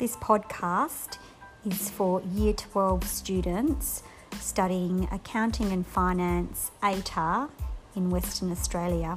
This podcast is for Year 12 students studying Accounting and Finance ATAR in Western Australia.